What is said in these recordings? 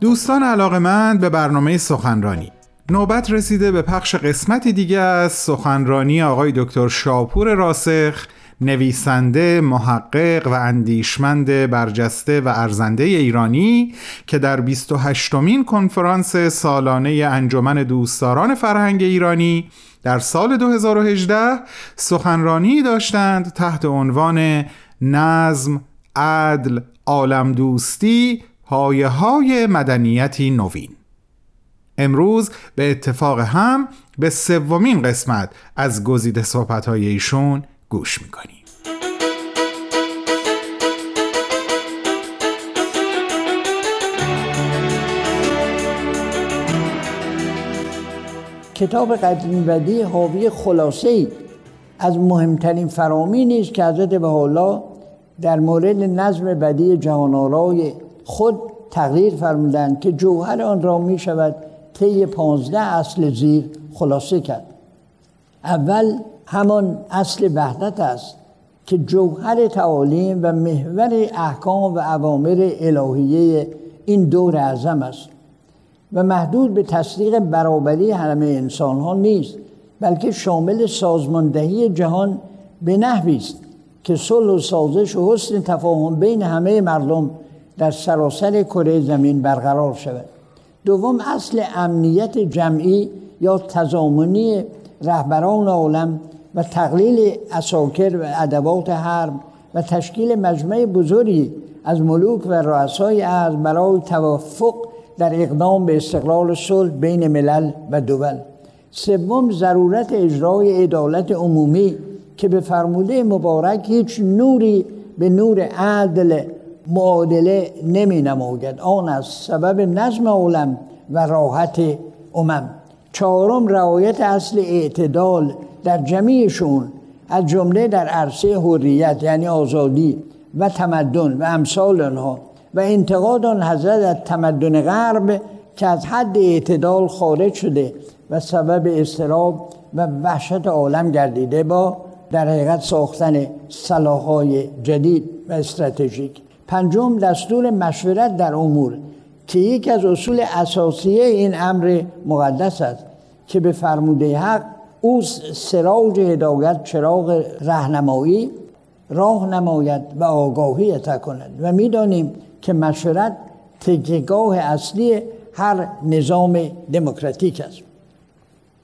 دوستان علاقمند به برنامه سخنرانی. نوبت رسیده به پخش قسمتی دیگه از سخنرانی آقای دکتر شاپور راسخ نویسنده، محقق و اندیشمند برجسته و ارزنده ایرانی که در 28 مین کنفرانس سالانه انجمن دوستداران فرهنگ ایرانی در سال 2018 سخنرانی داشتند تحت عنوان نظم، عدل، عالم دوستی، پایه های مدنیتی نوین. امروز به اتفاق هم به سومین قسمت از گزیده صحبت های ایشون گوش می‌کنیم. کتاب قدیم بدی حاوی خلاصه ای از مهمترین فرامینی است که حضرت حالا در مورد نظم بدی جهانآرای خود تغییر فرمودند که جوهر آن را می شود طی پانزده اصل زیر خلاصه کرد. اول همان اصل وحدت است که جوهر تعالیم و محور احکام و اوامر الهیه این دور اعظم است و محدود به تصدیق برابری همه انسان ها نیست بلکه شامل سازماندهی جهان به نحوی است که صلح و سازش و حسن تفاهم بین همه مردم در سراسر کره زمین برقرار شود. دوم اصل امنیت جمعی یا تضامنی رهبران عالم و تقلیل اساکر و ادوات حرب و تشکیل مجمع بزرگی از ملوک و رؤسای ارز برای توافق در اقدام به استقلال صلح بین ملل و دول. سوم ضرورت اجرای عدالت عمومی که به فرموده مبارک هیچ نوری به نور عدل معادله نمی نماید. آن از سبب نظم عالم و راحت امم. چهارم رعایت اصل اعتدال در جمعیشون از جمله در عرصه حریت یعنی آزادی و تمدن و امثال آنها. و انتقاد آن حضرت از تمدن غرب که از حد اعتدال خارج شده و سبب استراب و وحشت عالم گردیده با در حقیقت ساختن سلاحهای جدید و استراتژیک. پنجم دستور مشورت در امور که یکی از اصول اساسی این امر مقدس است که به فرموده حق او سراج هدایت چراغ رهنمایی راه نماید و آگاهی عطا کند. و می‌دانیم که مشورت تکیگاه اصلی هر نظام دموکراتیک است.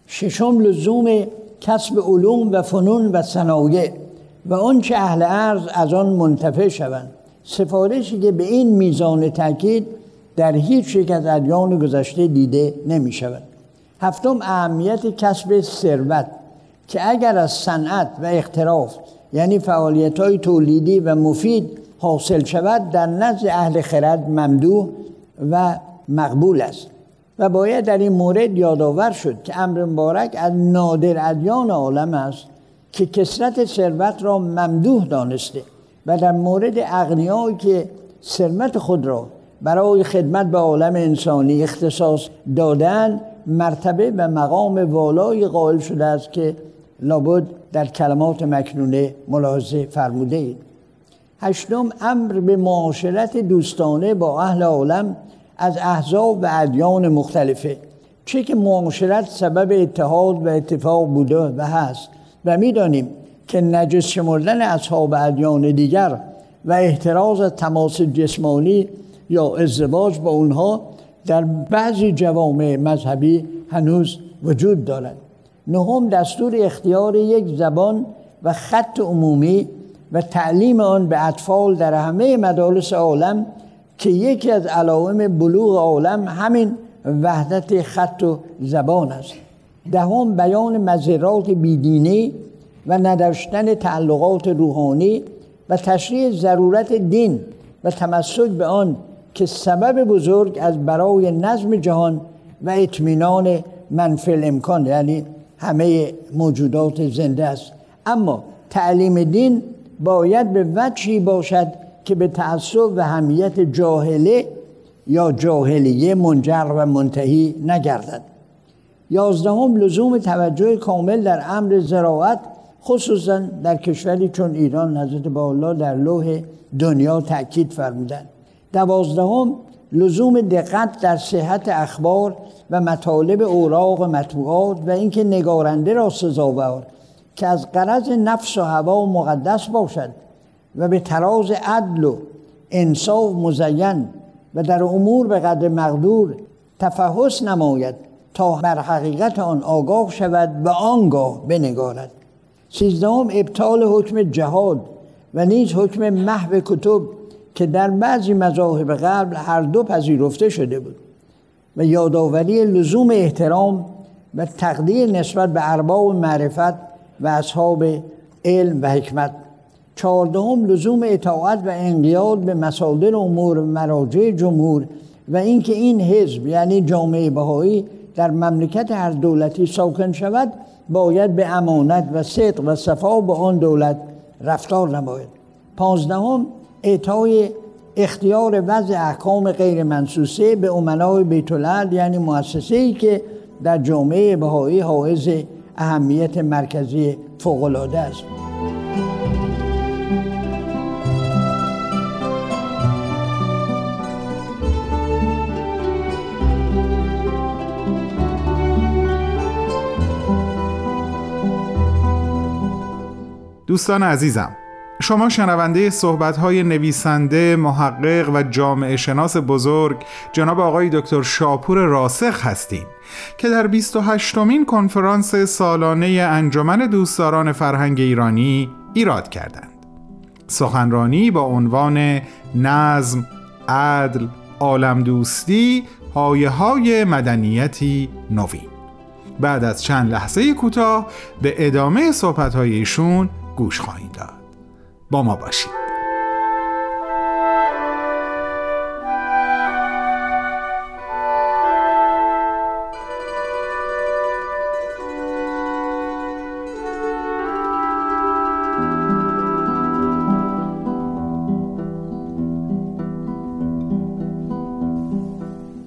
ششم لزوم کسب علوم و فنون و صنایع و آنچه اهل ارز از آن منتفع شوند. سفارشی که به این میزان تاکید در هیچ یک از ادیان گذشته دیده نمی شود. هفتم اهمیت کسب ثروت که اگر از صنعت و اختراف یعنی فعالیت های تولیدی و مفید حاصل شود در نزد اهل خرد ممدوح و مقبول است. و باید در این مورد یادآور شد که امر مبارک از نادر ادیان عالم است که کسرت ثروت را ممدوح دانسته. و در مورد اغنیایی که ثروت خود را برای خدمت به عالم انسانی اختصاص دادن مرتبه و مقام والای قائل شده است که لابد در کلمات مکنونه ملاحظه فرموده اید هشتم امر به معاشرت دوستانه با اهل عالم از احزاب و ادیان مختلفه. چه که معاشرت سبب اتحاد و اتفاق بوده و هست. و می‌دانیم که نجس شمردن اصحاب ادیان دیگر و احتراز از تماس جسمانی یا ازدواج با اونها در بعضی جوامع مذهبی هنوز وجود دارد. نهم دستور اختیار یک زبان و خط عمومی و تعلیم آن به اطفال در همه مدارس عالم که یکی از علائم بلوغ عالم همین وحدت خط و زبان است. دهم بیان مذرات بیدینی و نداشتن تعلقات روحانی و تشریح ضرورت دین و تمسک به آن که سبب بزرگ از برای نظم جهان و اطمینان منفل امکان یعنی همه موجودات زنده است. اما تعلیم دین باید به وجهی باشد که به تعصب و همیت جاهله یا جاهلیه منجر و منتهی نگردد. یازدهم لزوم توجه کامل در امر زراعت خصوصا در کشوری چون ایران حضرت بالا در لوح دنیا تاکید فرمودند. دوازدهم لزوم دقت در صحت اخبار و مطالب اوراق و مطبوعات و اینکه نگارنده را سزاوار که از قرض نفس و هوا مقدس باشد و به تراز عدل و انصاف مزین و در امور به قدر مقدور تفحص نماید تا بر حقیقت آن آگاه شود و آنگاه بنگارد. سیزدهم ابطال حکم جهاد و نیز حکم محو کتب که در بعضی مذاهب قبل هر دو پذیرفته شده بود و یادآوری لزوم احترام و تقدیر نسبت به ارباب معرفت و اصحاب علم و حکمت. چهاردهم لزوم اطاعت و انقیاد به مصادر امور مراجع جمهور و اینکه این حزب یعنی جامعه بهایی در مملکت هر دولتی ساکن شود باید به امانت و صدق و صفا با آن دولت رفتار نماید. پانزدهم اعطای اختیار وضع احکام غیر منسوسه به امنای بیت یعنی مؤسسه ای که در جامعه بهایی حائز اهمیت مرکزی فوقالعاده است. دوستان عزیزم شما شنونده صحبت های نویسنده، محقق و جامعه شناس بزرگ جناب آقای دکتر شاپور راسخ هستیم که در 28 مین کنفرانس سالانه انجمن دوستداران فرهنگ ایرانی ایراد کردند. سخنرانی با عنوان نظم، عدل، عالم دوستی، پایه های مدنیتی نوین. بعد از چند لحظه کوتاه به ادامه صحبت ایشون گوش خواهید داد. با ما باشید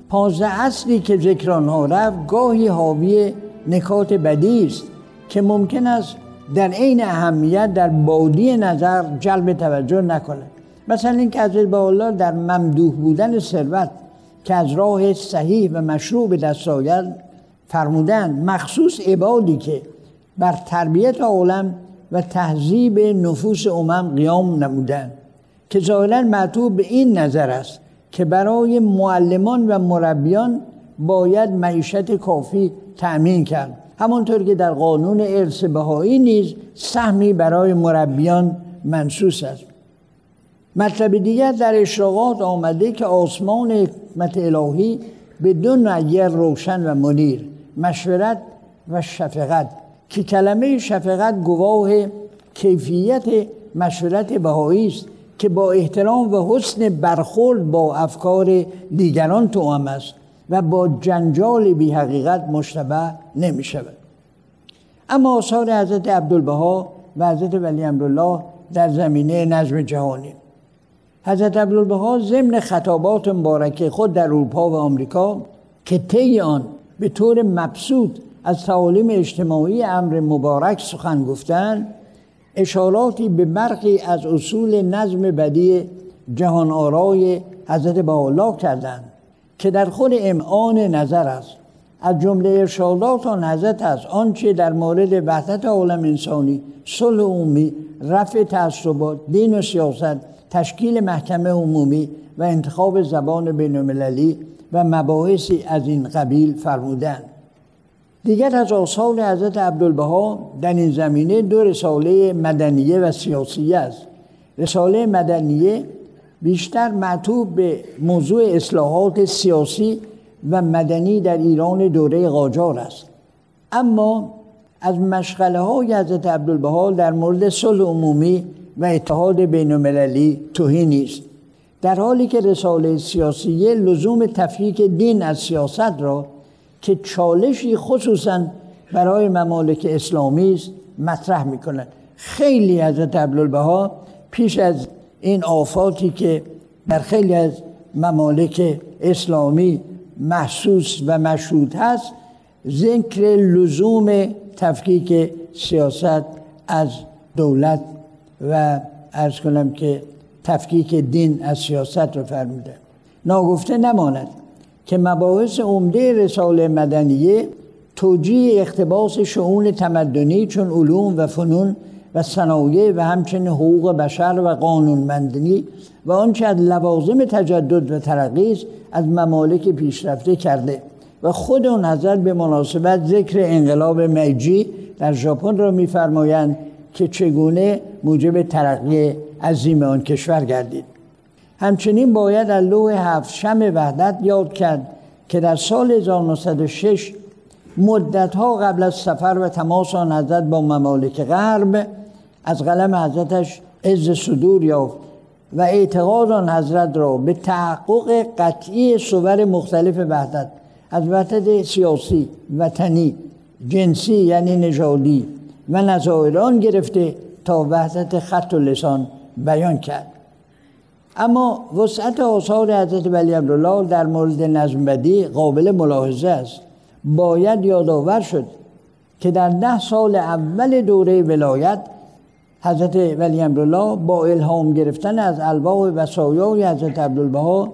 پانزده اصلی که ذکران ها رفت گاهی حاوی نکات بدی است که ممکن است در عین اهمیت در بادی نظر جلب توجه نکنه. مثلا اینکه حضرت الله در ممدوح بودن ثروت که از راه صحیح و مشروع به دست آید فرمودن مخصوص عبادی که بر تربیت عالم و تهذیب نفوس امم قیام نمودن که ظاهرا معطوب به این نظر است که برای معلمان و مربیان باید معیشت کافی تأمین کرد. همانطور که در قانون ارث بهایی نیز سهمی برای مربیان منصوص است. مطلب دیگر در اشراقات آمده که آسمان حکمت الهی به دو نیر روشن و منیر مشورت و شفقت که کلمه شفقت گواه کیفیت مشورت بهایی است که با احترام و حسن برخورد با افکار دیگران توام است. و با جنجال بی حقیقت مشتبه نمی شود اما آثار حضرت عبدالبها و حضرت ولی امرالله در زمینه نظم جهانی. حضرت عبدالبها ضمن خطابات مبارکه خود در اروپا و آمریکا که طی آن به طور مبسوط از تعالیم اجتماعی امر مبارک سخن گفتند اشاراتی به برخی از اصول نظم بدی جهان آرای حضرت بهاءالله کردند. که در خود امعان نظر است. از جمله ارشادات آن حضرت است. آنچه در مورد وحدت عالم انسانی صلح عمومی رفع تعصبات دین و سیاست تشکیل محکمه عمومی و انتخاب زبان بین و مباحثی از این قبیل فرمودند. دیگر از آثار حضرت عبدالبها در این زمینه دو رساله مدنیه و سیاسیه است. رساله مدنیه بیشتر معطوب به موضوع اصلاحات سیاسی و مدنی در ایران دوره قاجار است. اما از مشغله های حضرت عبدالبها در مورد صلح عمومی و اتحاد بین المللی توهی نیست. در حالی که رساله سیاسیه لزوم تفکیک دین از سیاست را که چالشی خصوصا برای ممالک اسلامی است مطرح می‌کنند خیلی حضرت عبدالبها پیش از این آفاتی که در خیلی از ممالک اسلامی محسوس و مشهود هست ذکر لزوم تفکیک سیاست از دولت و ارز کنم که تفکیک دین از سیاست رو فرموده. ناگفته نماند که مباحث عمده رساله مدنیه توجیه اقتباس شعون تمدنی چون علوم و فنون و صنایع و همچنین حقوق بشر و قانون مندنی و آنچه از لوازم تجدد و ترقی از ممالک پیشرفته کرده و خود اون حضرت به مناسبت ذکر انقلاب میجی در ژاپن را میفرمایند که چگونه موجب ترقی عظیم آن کشور گردید. همچنین باید از لوح هفت شم وحدت یاد کرد که در سال 1906 مدتها قبل از سفر و تماس آن حضرت با ممالک غرب از قلم حضرتش عز صدور یافت و اعتقاد آن حضرت را به تحقق قطعی صور مختلف وحدت از وحدت سیاسی وطنی جنسی یعنی نژادی و نظایران گرفته تا وحدت خط و لسان بیان کرد. اما وسعت آثار حضرت ولی عبدالله در مورد نظم بدی قابل ملاحظه است. باید یادآور شد که در ده سال اول دوره ولایت حضرت ولی امرالله با الهام گرفتن از الواح و سایای حضرت عبدالبها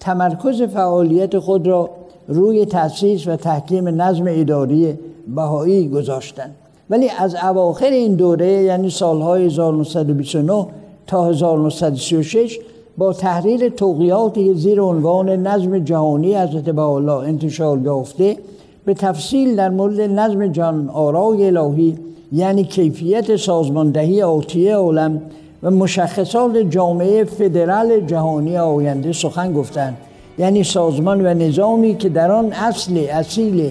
تمرکز فعالیت خود را روی تأسیس و تحکیم نظم اداری بهایی گذاشتند. ولی از اواخر این دوره یعنی سالهای 1929 تا 1936 با تحریر توقیاتی زیر عنوان نظم جهانی حضرت بهاءالله انتشار یافته به تفصیل در مورد نظم جان آرای الهی یعنی کیفیت سازماندهی آتیه عالم و مشخصات جامعه فدرال جهانی آینده سخن گفتند. یعنی سازمان و نظامی که در آن اصل اصیل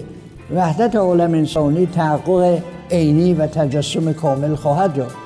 وحدت عالم انسانی تحقق عینی و تجسم کامل خواهد یافت.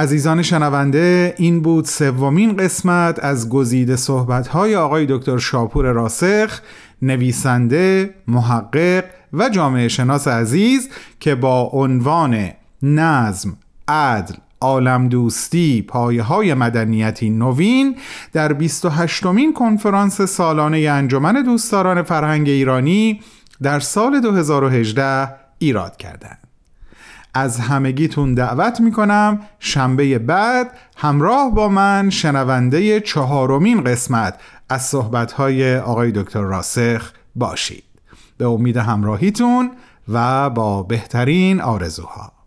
عزیزان شنونده این بود سومین قسمت از گزیده صحبت‌های آقای دکتر شاپور راسخ نویسنده، محقق و جامعه شناس عزیز که با عنوان نظم، عدل، عالم دوستی پایه های مدنیتی نوین در 28 مین کنفرانس سالانه انجمن دوستداران فرهنگ ایرانی در سال 2018 ایراد کردند. از همگیتون دعوت می‌کنم. شنبه بعد همراه با من شنونده چهارمین قسمت از صحبتهای آقای دکتر راسخ باشید. به امید همراهیتون و با بهترین آرزوها.